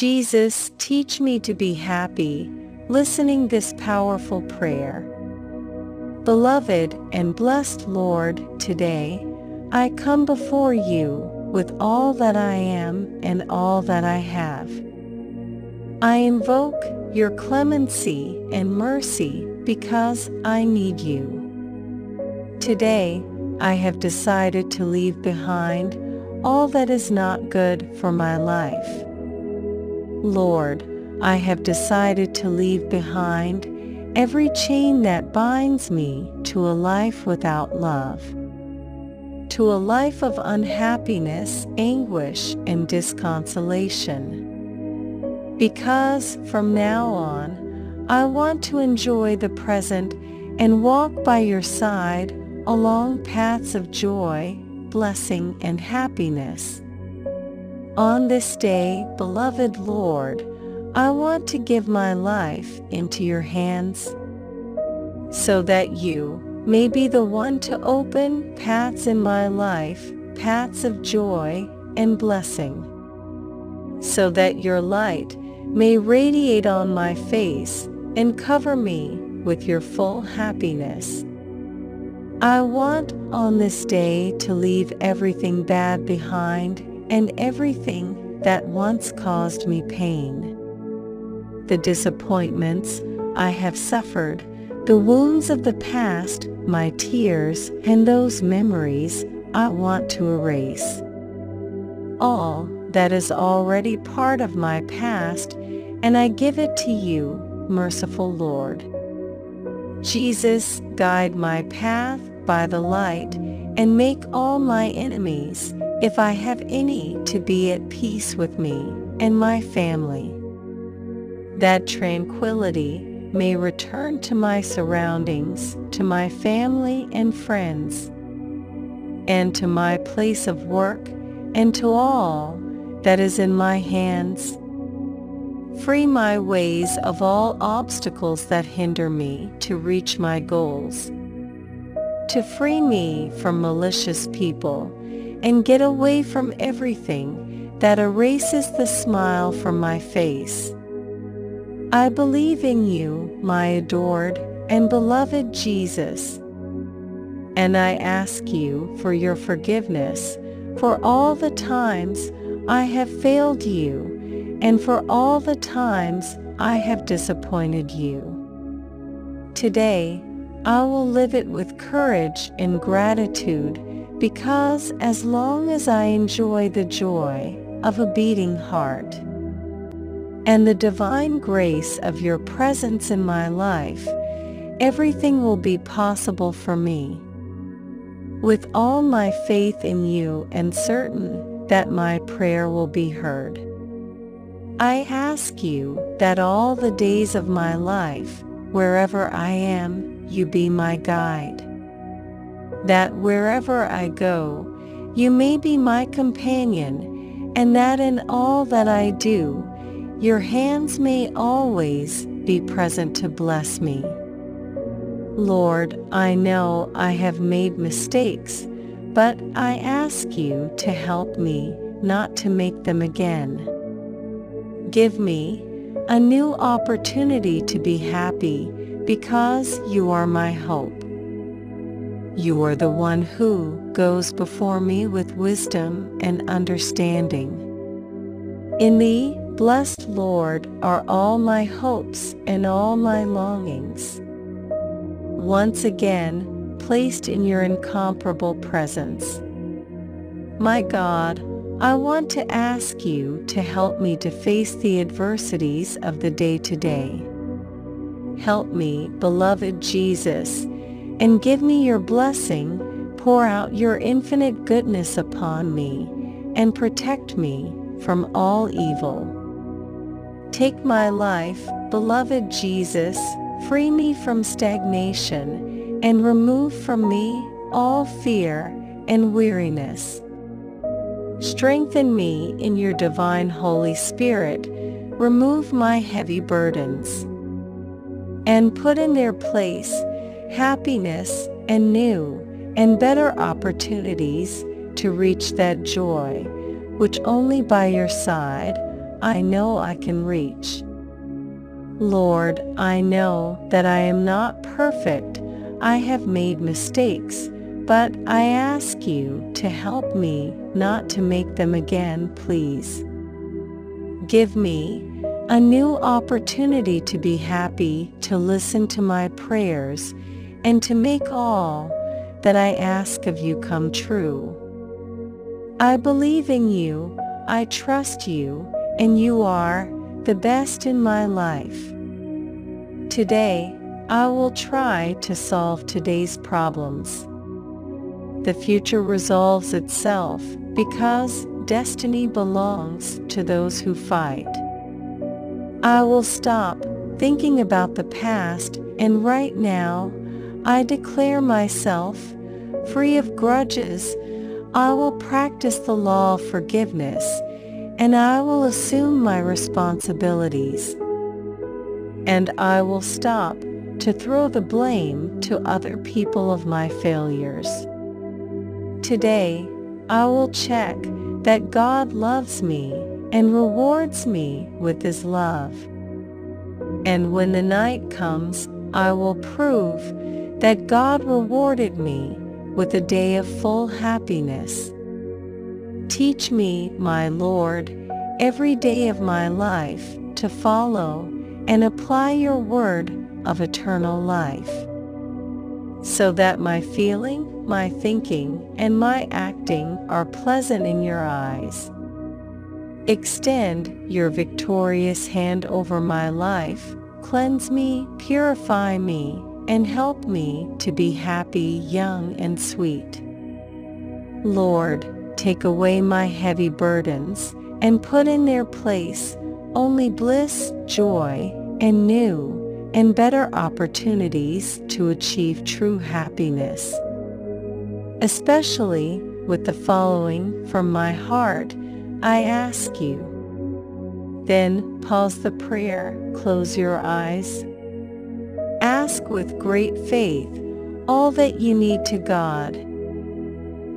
Jesus, teach me to be happy, listening this powerful prayer. Beloved and blessed Lord, today, I come before you with all that I am and all that I have. I invoke your clemency and mercy because I need you. Today, I have decided to leave behind all that is not good for my life. Lord, I have decided to leave behind every chain that binds me to a life without love, to a life of unhappiness, anguish, and disconsolation. Because from now on, I want to enjoy the present and walk by your side along paths of joy, blessing, and happiness. On this day, beloved Lord, I want to give my life into your hands so that you may be the one to open paths in my life, paths of joy and blessing, so that your light may radiate on my face and cover me with your full happiness. I want on this day to leave everything bad behind and everything that once caused me pain. The disappointments I have suffered, the wounds of the past, my tears, and those memories I want to erase. All that is already part of my past, and I give it to you, merciful Lord. Jesus, guide my path by the light, and make all my enemies, if I have any, to be at peace with me and my family. That tranquility may return to my surroundings, to my family and friends, and to my place of work, and to all that is in my hands. Free my ways of all obstacles that hinder me to reach my goals. To free me from malicious people and get away from everything that erases the smile from my face. I believe in you, my adored and beloved Jesus, and I ask you for your forgiveness for all the times I have failed you and for all the times I have disappointed you. Today, I will live it with courage and gratitude because as long as I enjoy the joy of a beating heart and the divine grace of your presence in my life, everything will be possible for me. With all my faith in you and certain that my prayer will be heard. I ask you that all the days of my life, wherever I am, you be my guide that wherever I go, you may be my companion, and that in all that I do, your hands may always be present to bless me. Lord, I know I have made mistakes, but I ask you to help me not to make them again. Give me a new opportunity to be happy because you are my hope. You are the one who goes before me with wisdom and understanding. In thee, blessed Lord, are all my hopes and all my longings. Once again, placed in your incomparable presence. My God, I want to ask you to help me to face the adversities of the day to day. Help me, beloved Jesus, and give me your blessing, pour out your infinite goodness upon me, and protect me from all evil. Take my life, beloved Jesus, free me from stagnation, and remove from me all fear and weariness. Strengthen me in your divine Holy Spirit, remove my heavy burdens, and put in their place happiness, and new and better opportunities to reach that joy, which only by your side I know I can reach. Lord, I know that I am not perfect. I have made mistakes, but I ask you to help me not to make them again, please. Give me a new opportunity to be happy, to listen to my prayers, and to make all that I ask of you come true. I believe in you, I trust you, and you are the best in my life. Today, I will try to solve today's problems. The future resolves itself because destiny belongs to those who fight. I will stop thinking about the past and right now I declare myself free of grudges. I will practice the law of forgiveness and I will assume my responsibilities. And I will stop to throw the blame to other people of my failures. Today, I will check that God loves me and rewards me with his love. And when the night comes, I will prove that God rewarded me with a day of full happiness. Teach me, my Lord, every day of my life to follow and apply your word of eternal life, so that my feeling, my thinking, and my acting are pleasant in your eyes Extend your victorious hand over my life, cleanse me, purify me, and help me to be happy, young, and sweet. Lord, take away my heavy burdens and put in their place only bliss, joy, and new and better opportunities to achieve true happiness. Especially with the following from my heart I ask you. Then pause the prayer, close your eyes. Ask with great faith all that you need to God.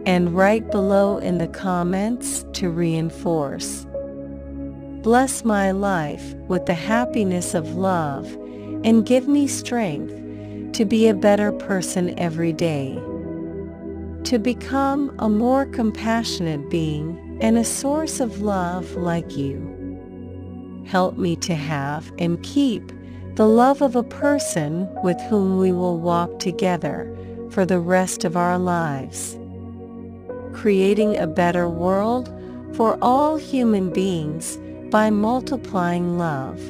And write below in the comments to reinforce. Bless my life with the happiness of love and give me strength to be a better person every day. To become a more compassionate being and a source of love like you. Help me to have and keep the love of a person with whom we will walk together for the rest of our lives. Creating a better world for all human beings by multiplying love.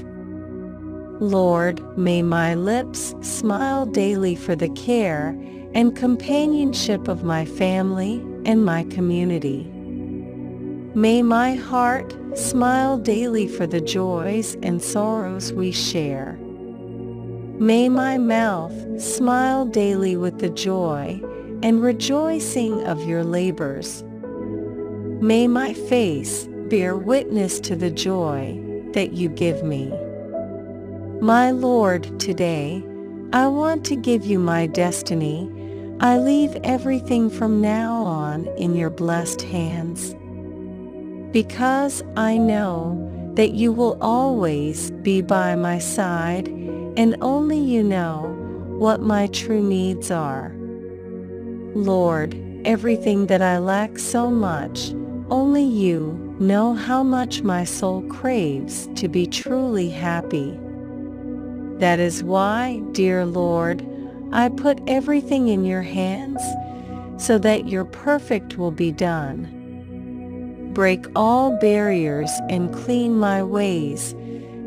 Lord, may my lips smile daily for the care and companionship of my family and my community. May my heart smile daily for the joys and sorrows we share. May my mouth smile daily with the joy and rejoicing of your labors. May my face bear witness to the joy that you give me. My Lord, today, I want to give you my destiny. I leave everything from now on in your blessed hands because I know that you will always be by my side and only you know what my true needs are. Lord, everything that I lack so much, only you know how much my soul craves to be truly happy. That is why, dear Lord, I put everything in your hands so that your perfect will be done break all barriers and clean my ways,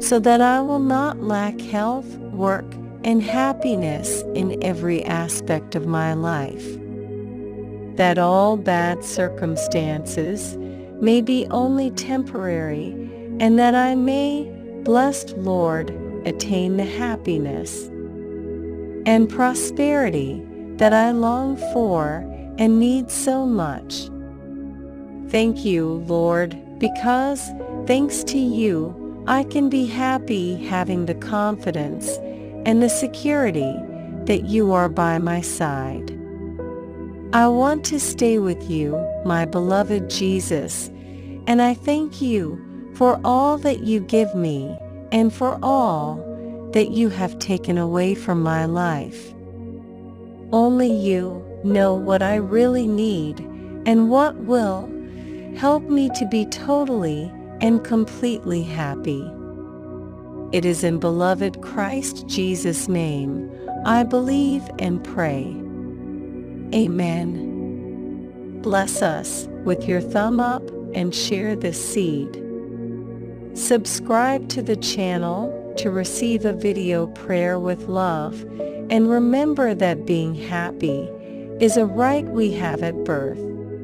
so that I will not lack health, work, and happiness in every aspect of my life. That all bad circumstances may be only temporary, and that I may, blessed Lord, attain the happiness and prosperity that I long for and need so much. Thank you, Lord, because, thanks to you, I can be happy having the confidence and the security that you are by my side. I want to stay with you, my beloved Jesus, and I thank you for all that you give me, and for all that you have taken away from my life. Only you know what I really need and what will help me to be totally and completely happy. It is in beloved Christ Jesus' name I believe and pray. Amen. Bless us with your thumb up and share this seed. Subscribe to the channel to receive a video prayer with love and remember that being happy is a right we have at birth.